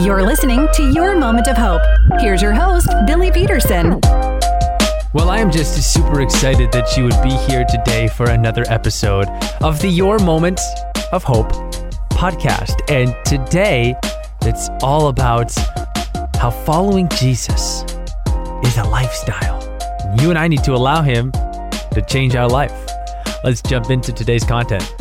You're listening to Your Moment of Hope. Here's your host, Billy Peterson. Well, I am just super excited that you would be here today for another episode of the Your Moment of Hope podcast. And today, it's all about how following Jesus is a lifestyle. You and I need to allow Him to change our life. Let's jump into today's content.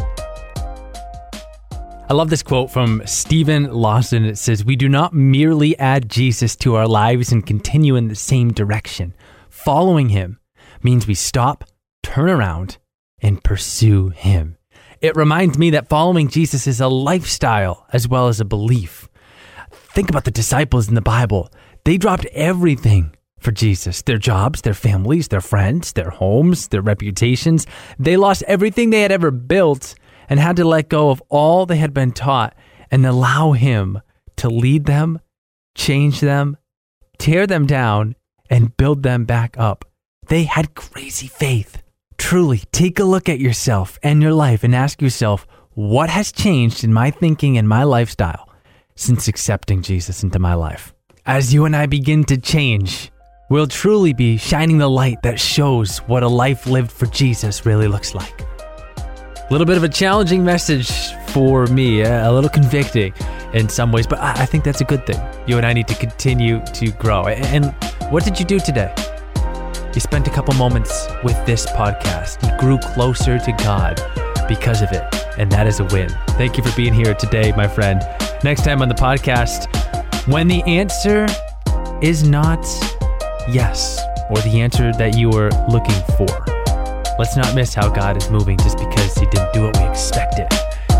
I love this quote from Stephen Lawson. It says, We do not merely add Jesus to our lives and continue in the same direction. Following him means we stop, turn around, and pursue him. It reminds me that following Jesus is a lifestyle as well as a belief. Think about the disciples in the Bible. They dropped everything for Jesus their jobs, their families, their friends, their homes, their reputations. They lost everything they had ever built and had to let go of all they had been taught and allow Him to lead them, change them, tear them down, and build them back up. They had crazy faith. Truly, take a look at yourself and your life and ask yourself, what has changed in my thinking and my lifestyle since accepting Jesus into my life? As you and I begin to change, we'll truly be shining the light that shows what a life lived for Jesus really looks like. A little bit of a challenging message for me, a little convicting in some ways, but I think that's a good thing. You and I need to continue to grow. And what did you do today? You spent a couple moments with this podcast. You grew closer to God because of it, and that is a win. Thank you for being here today, my friend. Next time on the podcast, when the answer is not yes, or the answer that you were looking for. Let's not miss how God is moving just because He didn't do what we expected.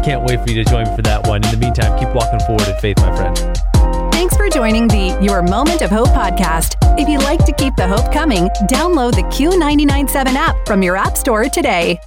Can't wait for you to join me for that one. In the meantime, keep walking forward in faith, my friend. Thanks for joining the Your Moment of Hope podcast. If you'd like to keep the hope coming, download the Q997 app from your App Store today.